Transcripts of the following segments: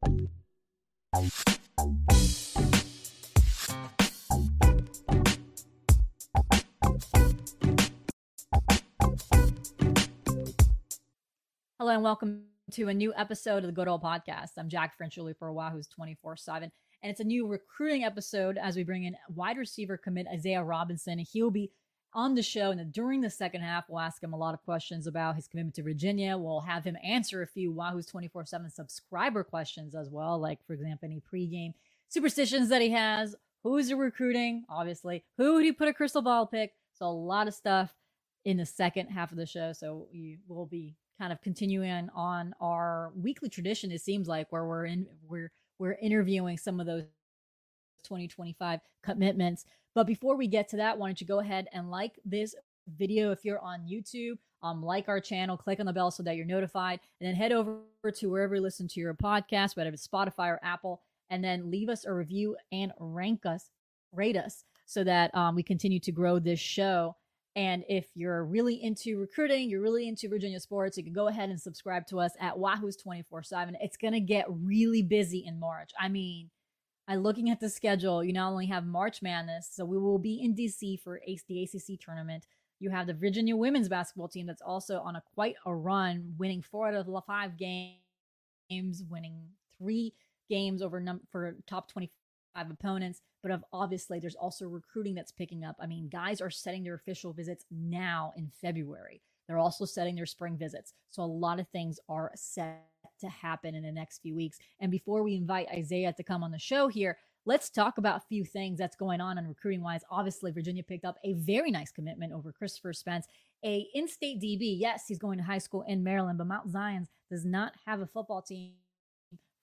Hello and welcome to a new episode of the Good Old Podcast. I'm Jack Franciulli for Wahoo's 24 7. And it's a new recruiting episode as we bring in wide receiver commit Isaiah Robinson. He'll be on the show. And during the second half, we'll ask him a lot of questions about his commitment to Virginia. We'll have him answer a few Wahoo's 24 7 subscriber questions as well, like, for example, any pregame superstitions that he has. Who's recruiting? Obviously. Who would he put a crystal ball pick? So, a lot of stuff in the second half of the show. So, we will be kind of continuing on our weekly tradition, it seems like, where we're in, we're, we're interviewing some of those 2025 commitments. But before we get to that, why don't you go ahead and like this video if you're on YouTube, um, like our channel, click on the bell so that you're notified, and then head over to wherever you listen to your podcast, whether it's Spotify or Apple, and then leave us a review and rank us, rate us, so that um, we continue to grow this show. And if you're really into recruiting, you're really into Virginia sports, you can go ahead and subscribe to us at Wahoo's 24 7. It's going to get really busy in March. I mean, I looking at the schedule, you not only have March Madness, so we will be in DC for the ACC tournament. You have the Virginia women's basketball team that's also on a quite a run, winning four out of the five games, winning three games over num- for top 25 opponents. But of obviously, there's also recruiting that's picking up. I mean, guys are setting their official visits now in February. They're also setting their spring visits. So a lot of things are set to happen in the next few weeks. And before we invite Isaiah to come on the show here, let's talk about a few things that's going on in recruiting wise. Obviously, Virginia picked up a very nice commitment over Christopher Spence, a in-state DB. Yes, he's going to high school in Maryland, but Mount Zions does not have a football team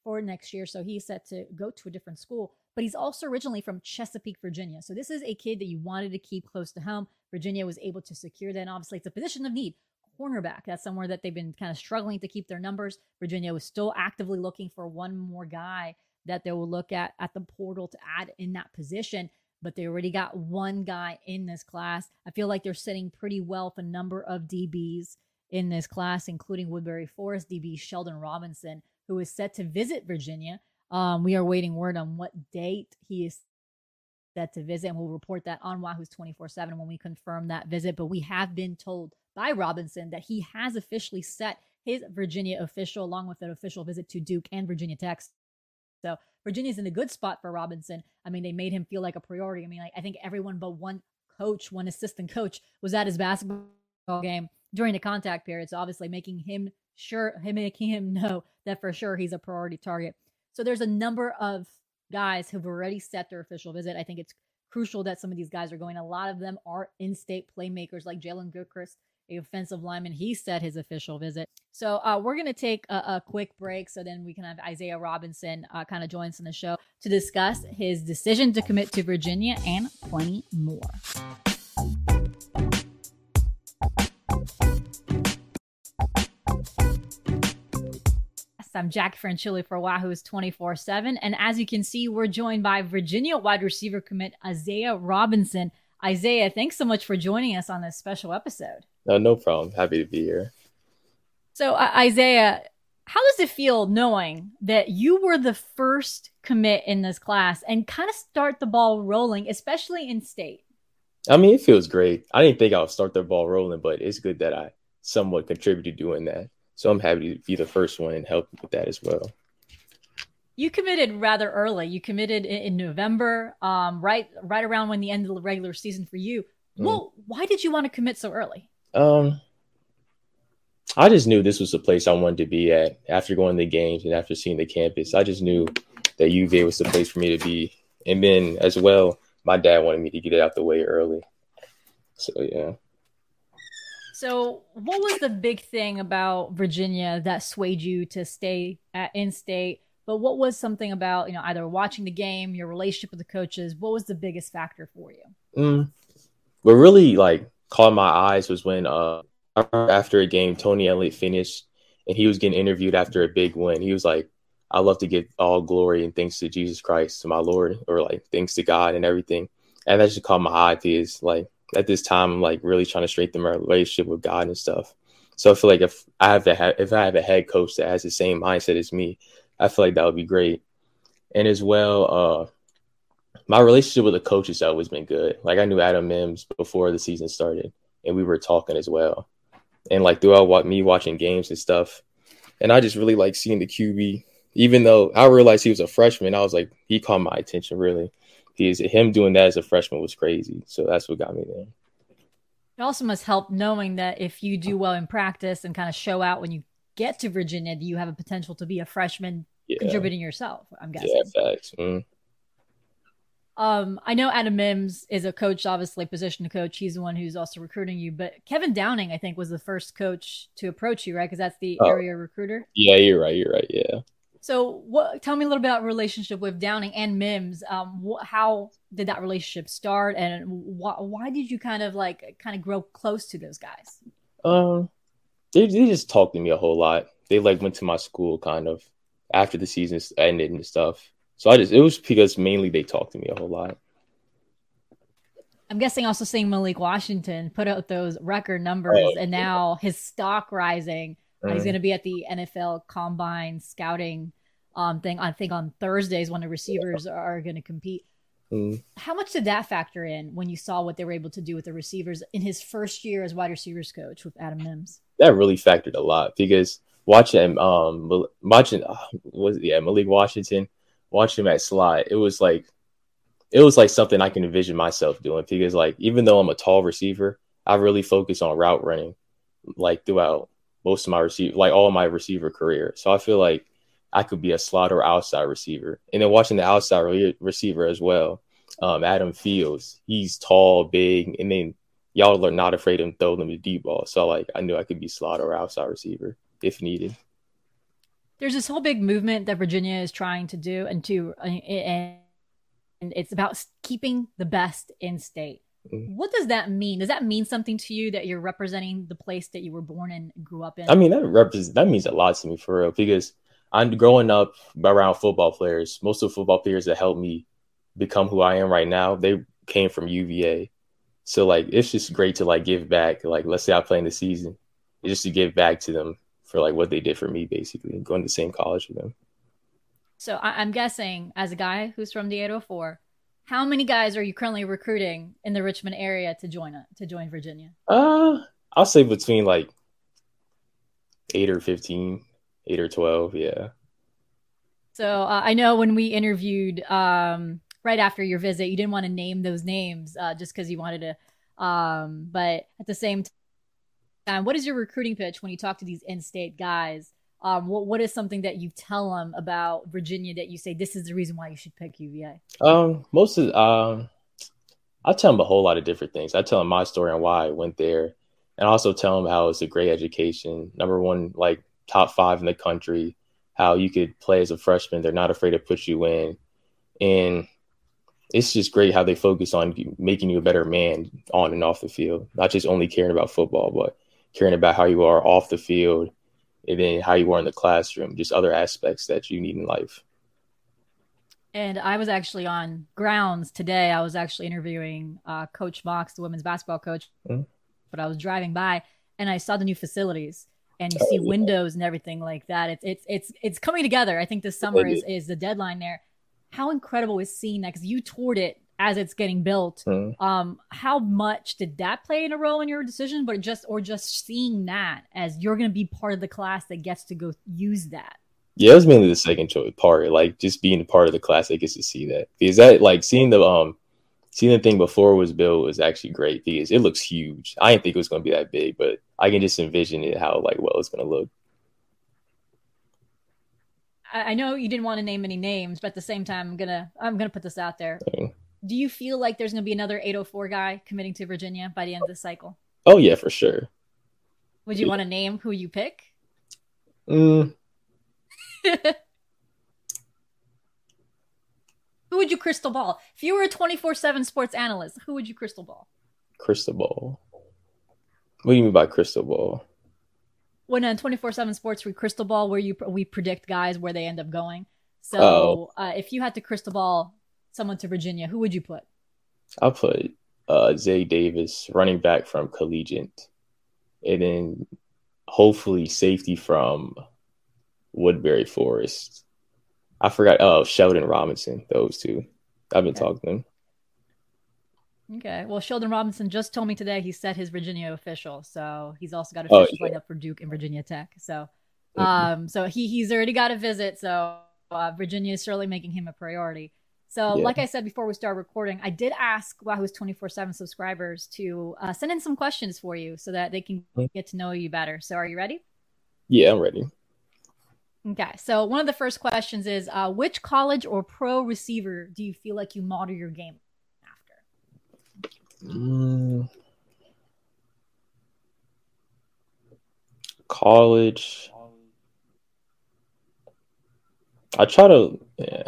for next year, so he's set to go to a different school. But he's also originally from Chesapeake, Virginia. So this is a kid that you wanted to keep close to home. Virginia was able to secure that. And obviously, it's a position of need cornerback. That's somewhere that they've been kind of struggling to keep their numbers. Virginia was still actively looking for one more guy that they will look at at the portal to add in that position. But they already got one guy in this class. I feel like they're sitting pretty well for a number of DBs in this class, including Woodberry Forest DB Sheldon Robinson, who is set to visit Virginia. Um, we are waiting word on what date he is set to visit, and we'll report that on Wahoo's 24 7 when we confirm that visit. But we have been told by Robinson that he has officially set his Virginia official along with an official visit to Duke and Virginia Tech. So Virginia's in a good spot for Robinson. I mean, they made him feel like a priority. I mean, like, I think everyone but one coach, one assistant coach was at his basketball game during the contact period. So obviously making him sure, him making him know that for sure he's a priority target. So there's a number of guys who've already set their official visit. I think it's crucial that some of these guys are going. A lot of them are in-state playmakers like Jalen Gilchrist a offensive lineman. He said his official visit. So uh, we're going to take a, a, quick break so then we can have Isaiah Robinson uh, kind of join us in the show to discuss his decision to commit to Virginia and plenty more. I'm Jack Franciulli for Wahoo's 24 7. And as you can see, we're joined by Virginia wide receiver commit Isaiah Robinson. Isaiah, thanks so much for joining us on this special episode. No, no problem. Happy to be here. So, uh, Isaiah, how does it feel knowing that you were the first commit in this class and kind of start the ball rolling, especially in state? I mean, it feels great. I didn't think I would start the ball rolling, but it's good that I somewhat contributed doing that. So I'm happy to be the first one and help with that as well. you committed rather early. You committed in, November, um, right right around when the end of the regular season for you. Mm. Well, why did you want to commit so early? Um, I just knew this was the place I wanted to be at after going to the games and after seeing the campus. I just knew that UVA was the place for me to be. And then as well, my dad wanted me to get it out the way early. So yeah. So, what was the big thing about Virginia that swayed you to stay at in-state? But what was something about you know either watching the game, your relationship with the coaches? What was the biggest factor for you? Mm. What really like caught my eyes was when uh after a game, Tony Elliott finished and he was getting interviewed after a big win. He was like, I love to give all glory and thanks to Jesus Christ, to my Lord, or like thanks to God and everything. And that just caught my eye because like at this time I'm like really trying to strengthen my relationship with God and stuff. So I feel like if I have a if I have a head coach that has the same mindset as me, I feel like that would be great. And as well, uh my relationship with the coaches has always been good. Like I knew Adam Mims before the season started, and we were talking as well and like throughout what me watching games and stuff. And I just really like seeing the QB, even though I realized he was a freshman. I was like, he caught my attention really. He's him doing that as a freshman was crazy. So that's what got me there. It also must help knowing that if you do well in practice and kind of show out when you get to Virginia, you have a potential to be a freshman yeah. contributing yourself. I'm guessing. Yeah, facts. Mm. Um, I know Adam Mims is a coach, obviously position coach. He's the one who's also recruiting you. But Kevin Downing, I think, was the first coach to approach you, right? Because that's the oh. area recruiter. Yeah, you're right. You're right. Yeah. So, what? Tell me a little bit about relationship with Downing and Mims. Um, wh- how did that relationship start, and wh- why did you kind of like kind of grow close to those guys? Um, they they just talked to me a whole lot. They like went to my school kind of after the season ended and stuff so I just it was because mainly they talked to me a whole lot. I'm guessing also seeing Malik Washington put out those record numbers oh, and now his stock rising. Mm. He's going to be at the NFL Combine scouting um, thing. I think on Thursdays when the receivers are going to compete. Mm. How much did that factor in when you saw what they were able to do with the receivers in his first year as wide receivers coach with Adam Mims? That really factored a lot because watching um watching uh, was yeah Malik Washington watching him at slot, it was like it was like something I can envision myself doing because like even though I'm a tall receiver, I really focus on route running like throughout most of my receiver like all my receiver career. So I feel like I could be a slot or outside receiver. And then watching the outside re- receiver as well, um, Adam Fields, he's tall, big, and then y'all are not afraid of throwing them the deep ball. So like I knew I could be slot or outside receiver if needed there's this whole big movement that Virginia is trying to do, and to and it's about keeping the best in state. Mm-hmm. What does that mean? Does that mean something to you that you're representing the place that you were born and grew up in? I mean, that represents that means a lot to me for real because I'm growing up around football players. Most of the football players that helped me become who I am right now, they came from UVA. So like, it's just great to like give back. Like, let's say I play in the season, just to give back to them for like what they did for me, basically going to the same college with them. So I- am guessing, as a guy who's from the 804, how many guys are you currently recruiting in the Richmond area to join a, to join Virginia? Uh, I'll say between like eight or fifteen, eight or twelve. Yeah. So uh, I know when we interviewed um, right after your visit, you didn't want to name those names uh, just because you wanted to. Um, but at the same time what is your recruiting pitch when you talk to these in-state guys? Um, what what is something that you tell them about Virginia that you say this is the reason why you should pick UVA? Um, most of um, I tell them a whole lot of different things. I tell them my story and why I went there, and also tell them how it's a great education. Number one, like top five in the country. How you could play as a freshman. They're not afraid to put you in, and it's just great how they focus on making you a better man on and off the field, not just only caring about football, but caring about how you are off the field and then how you are in the classroom, just other aspects that you need in life. And I was actually on grounds today. I was actually interviewing uh, Coach Mox, the women's basketball coach, mm-hmm. but I was driving by and I saw the new facilities and you oh, see yeah. windows and everything like that. It's it's it's it's coming together. I think this summer is, is the deadline there. How incredible is seeing that because you toured it as it's getting built. Mm-hmm. Um, how much did that play in a role in your decision, but just or just seeing that as you're going to be part of the class that gets to go use that? Yeah, it was mainly the second choice part, like just being part of the class. that gets to see that because that like seeing the um seeing the thing before it was built was actually great because it looks huge. I didn't think it was going to be that big, but I can just envision it how like well it's going to look. I know you didn't want to name any names, but at the same time, I'm gonna I'm gonna put this out there. Okay. Do you feel like there's gonna be another 804 guy committing to Virginia by the end of the cycle? Oh yeah, for sure. Would you Yeah. want to name who you pick? Mm, Who would you crystal ball? If you were a 24 7 sports analyst, who would you crystal ball? crystal ball. What do you mean by crystal ball? When on 24 7 sports, we crystal ball where you we predict guys where they end up going. So Oh. uh, if you had to crystal ball someone to Virginia, who would you put? I'll put uh, Zay Davis, running back from Collegiate, and then hopefully safety from Woodberry Forest. I forgot. Oh, Sheldon Robinson. Those two. I've been Okay. talking to them. Okay. Well, Sheldon Robinson just told me today he set his Virginia official, so he's also got Oh, officials yeah. lined up for Duke and Virginia Tech. So, Mhm. um, so he he's already got a visit. So uh, Virginia is certainly making him a priority. So, Yeah. like I said before we start recording, I did ask Wahoo's twenty four seven subscribers to uh, send in some questions for you so that they can Mhm. get to know you better. So, are you ready? Yeah, I'm ready. Okay. So, one of the first questions is, uh, which college or pro receiver do you feel like you model your game after? Mm. College. I try to, yeah.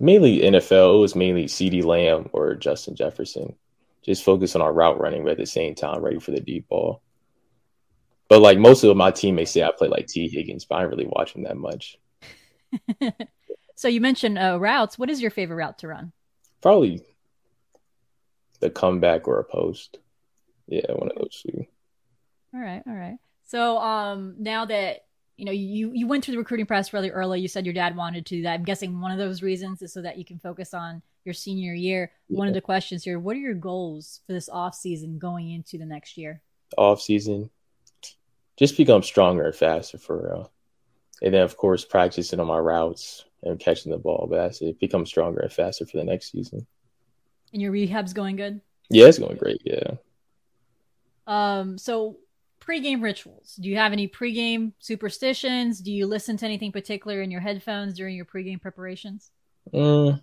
Mainly NFL. It was mainly CeeDee Lamb or Justin Jefferson. Just focus on our route running, but at the same time, ready for the deep ball. But like most of my teammates say, I play like Tee Higgins, but I don't really watch him that much. so, you mentioned uh, routes. What is your favorite route to run? Probably the comeback or a post. Yeah, one of those two. All right, all right. So, um, now that you know you you went through the recruiting process really early, you said your dad wanted to. do That I'm guessing one of those reasons is so that you can focus on your senior year. One of the questions here: What are your goals for this off season going into the next year? off season, just become stronger and faster for real. And then, of course, practicing on my routes and catching the ball. But that's it. Become stronger and faster for the next season. And your rehab's going good. Yeah, it's going great. Yeah. Um, so pregame rituals. Do you have any pregame superstitions? Do you listen to anything particular in your headphones during your pregame preparations? Mm,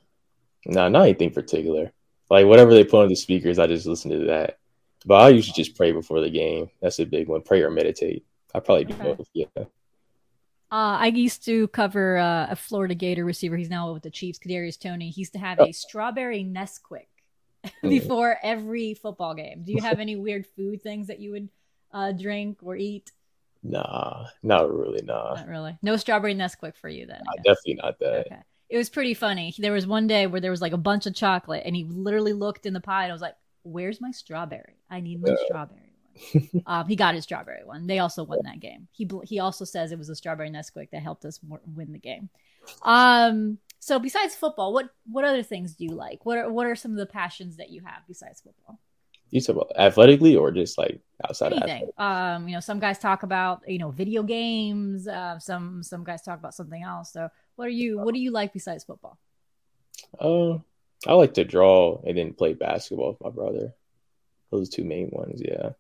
no, not anything particular. Like whatever they put on the speakers, I just listen to that. But I usually just pray before the game. That's a big one. Pray or meditate. I probably do Okay. both. Yeah. Uh, I used to cover uh, a Florida Gator receiver. He's now with the Chiefs, Kadarius Toney. He used to have a strawberry Nesquik before every football game. Do you have any weird food things that you would uh, drink or eat? Nah, not really. Nah, Not really. No strawberry Nesquik for you then. Guess. definitely not that. Okay. It was pretty funny. There was one day where there was like a bunch of chocolate, and he literally looked in the pie and I was like, "Where's my strawberry? I need my strawberry one." um, he got his strawberry one. They also won that game. He bl- he also says it was a strawberry Nesquik that helped us win the game. Um. So besides football, what what other things do you like? What are what are some of the passions that you have besides football? You talk about athletically or just like outside of Anything. Um. You know, some guys talk about you know video games. Uh, some some guys talk about something else. So what are you what do you like besides football? Uh, I like to draw and then play basketball with my brother. Those two main ones, yeah.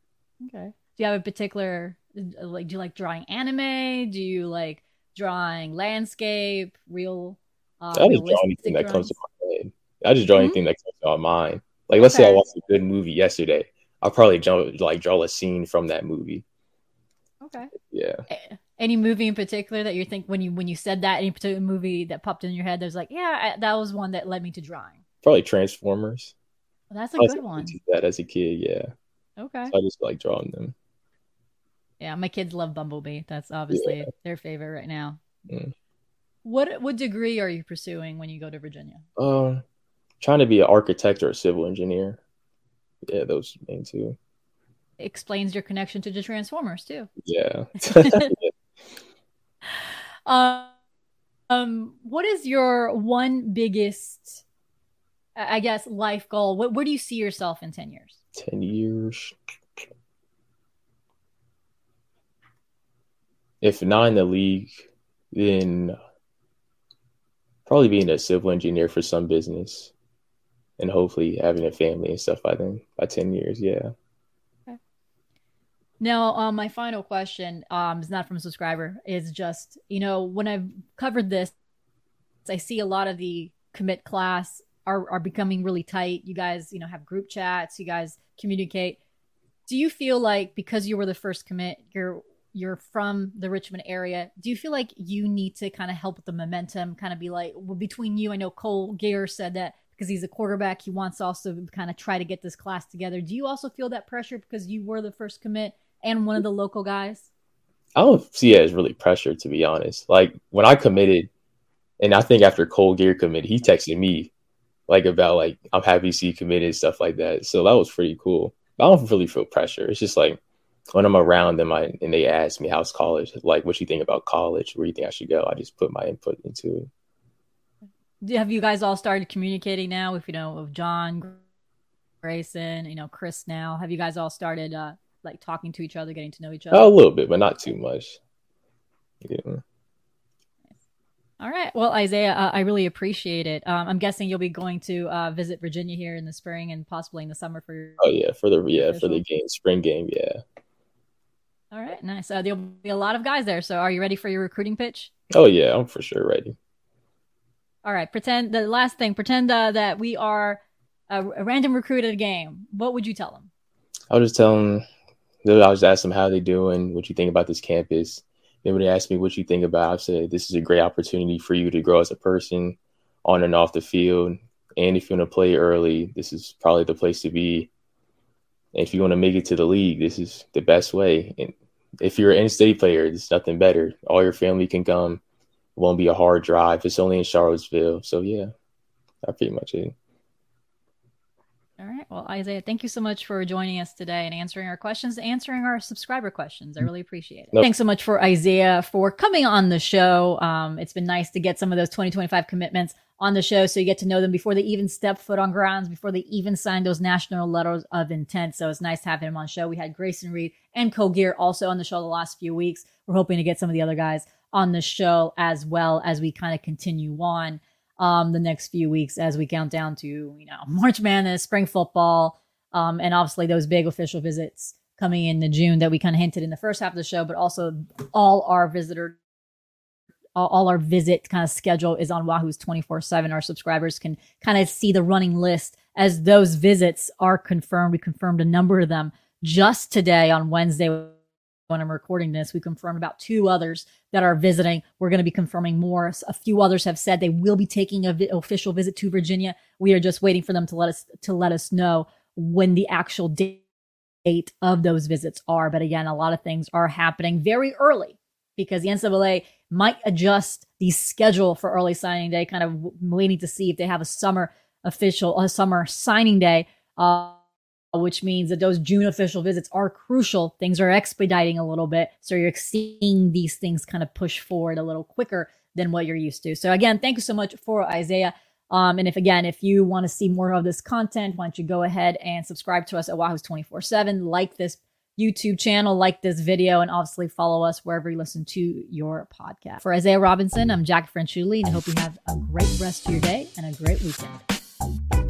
Okay. Do you have a particular like? Do you like drawing anime? Do you like drawing landscape, real? Uh, I just draw anything that comes to my head. I just draw Mhm. anything that comes to my mind. Like, let's say I watched a good movie yesterday. I'll probably jump, like draw a scene from that movie. Okay. Yeah. Any movie in particular that you think when you when you said that any particular movie that popped in your head? There's like, yeah, I, that was one that led me to drawing. Probably Transformers. Well, that's a good one. that as a kid, yeah. Okay. So I just like drawing them. Yeah, my kids love Bumblebee. That's obviously their favorite right now. Mm. What what degree are you pursuing when you go to Virginia? Um, trying to be an architect or a civil engineer. Yeah, those main two. Explains your connection to the Transformers too. Yeah. Um, um, what is your one biggest, I guess, life goal? What, where do you see yourself in 10 years? 10 years. if not in the league, then probably being a civil engineer for some business and hopefully having a family and stuff by then by 10 years yeah okay. now um, my final question um, is not from a subscriber is just you know when i've covered this i see a lot of the commit class are, are becoming really tight you guys you know have group chats you guys communicate do you feel like because you were the first commit you're you're from the Richmond area. Do you feel like you need to kind of help with the momentum, kind of be like, well, between you, I know Cole Gear said that because he's a quarterback, he wants also to kind of try to get this class together. Do you also feel that pressure because you were the first commit and one of the local guys? I don't see it as really pressure, to be honest. Like when I committed, and I think after Cole Gear committed, he texted me like about like I'm happy to see you committed stuff like that. So that was pretty cool. I don't really feel pressure. It's just like when I'm around them, I and they ask me how's college, like what you think about college, where you think I should go. I just put my input into it. Have you guys all started communicating now? If you know, of John, Grayson, you know, Chris. Now, have you guys all started uh, like talking to each other, getting to know each other? a little bit, but not too much. Yeah. All right. Well, Isaiah, uh, I really appreciate it. Um, I'm guessing you'll be going to uh, visit Virginia here in the spring and possibly in the summer for your. Oh yeah, for the yeah official. for the game, spring game, yeah. All right, nice. Uh, there'll be a lot of guys there. So, are you ready for your recruiting pitch? Oh yeah, I'm for sure ready. All right. Pretend the last thing. Pretend uh, that we are a, a, random recruit at a game. What would you tell them? I'll just tell them. I'll just ask them how they doing. What you think about this campus? Then when they ask me what you think about, I said this is a great opportunity for you to grow as a person, on and off the field. And if you want to play early, this is probably the place to be. If you want to make it to the league, this is the best way. And if you're an in-state player, there's nothing better. All your family can come. It won't be a hard drive. It's only in Charlottesville. So yeah, that's pretty much it. All right. Well, Isaiah, thank you so much for joining us today and answering our questions, answering our subscriber questions. I really appreciate it. Nope. Thanks so much for Isaiah for coming on the show. Um, it's been nice to get some of those 2025 commitments on the show so you get to know them before they even step foot on grounds, before they even sign those national letters of intent. So it's nice to have him on show. We had Grayson Reed and Cole Gear also on the show the last few weeks. We're hoping to get some of the other guys on the show as well as we kind of continue on um, the next few weeks as we count down to, you know, March Madness, spring football, um, and obviously those big official visits coming in the June that we kind of hinted in the first half of the show, but also all our visitor all our visit kind of schedule is on Wahoo's 24 7. Our subscribers can kind of see the running list as those visits are confirmed. We confirmed a number of them just today on Wednesday when I'm recording this. We confirmed about two others that are visiting. We're going to be confirming more. A few others have said they will be taking an vi- official visit to Virginia. We are just waiting for them to let us to let us know when the actual date of those visits are. But again, a lot of things are happening very early because the NCAA might adjust the schedule for early signing day, kind of waiting to see if they have a summer official, a summer signing day. Uh, which means that those June official visits are crucial. Things are expediting a little bit. So you're seeing these things kind of push forward a little quicker than what you're used to. So again, thank you so much for Isaiah. Um, and if again, if you want to see more of this content, why don't you go ahead and subscribe to us at Wahoo's 24 7, like this YouTube channel, like this video, and obviously follow us wherever you listen to your podcast. For Isaiah Robinson, I'm Jack Franciulli, and I hope you have a great rest of your day and a great weekend.